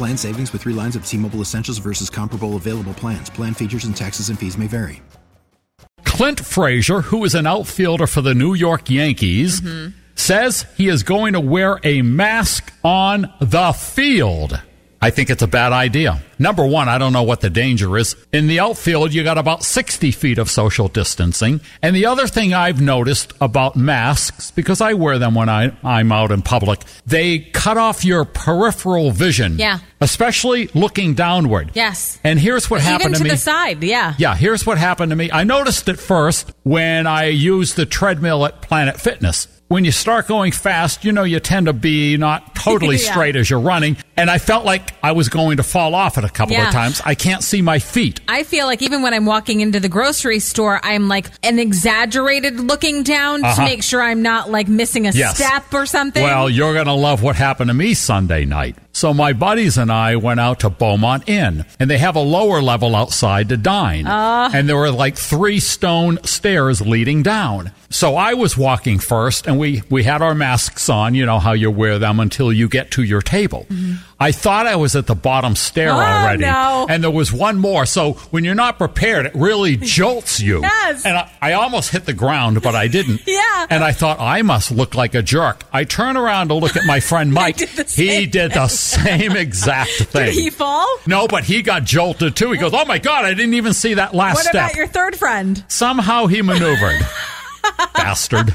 Plan savings with three lines of T Mobile Essentials versus comparable available plans. Plan features and taxes and fees may vary. Clint Frazier, who is an outfielder for the New York Yankees, mm-hmm. says he is going to wear a mask on the field. I think it's a bad idea. Number one, I don't know what the danger is. In the outfield, you got about 60 feet of social distancing. And the other thing I've noticed about masks, because I wear them when I, I'm out in public, they cut off your peripheral vision. Yeah. Especially looking downward. Yes. And here's what Even happened to, to me. the side, yeah. Yeah, here's what happened to me. I noticed it first when I used the treadmill at Planet Fitness when you start going fast, you know, you tend to be not totally yeah. straight as you're running. And I felt like I was going to fall off it a couple yeah. of times. I can't see my feet. I feel like even when I'm walking into the grocery store, I'm like an exaggerated looking down uh-huh. to make sure I'm not like missing a yes. step or something. Well, you're going to love what happened to me Sunday night. So my buddies and I went out to Beaumont Inn, and they have a lower level outside to dine. Uh. And there were like three stone stairs leading down. So I was walking first, and we, we had our masks on, you know how you wear them until you get to your table. Mm-hmm. I thought I was at the bottom stair oh, already. No. And there was one more. So when you're not prepared, it really jolts you. yes. And I, I, almost hit the ground, but I didn't. yeah. And I thought, I must look like a jerk. I turn around to look at my friend Mike. did he did the same exact thing. Did he fall? No, but he got jolted too. He goes, Oh my God, I didn't even see that last what step. What about your third friend? Somehow he maneuvered. Bastard.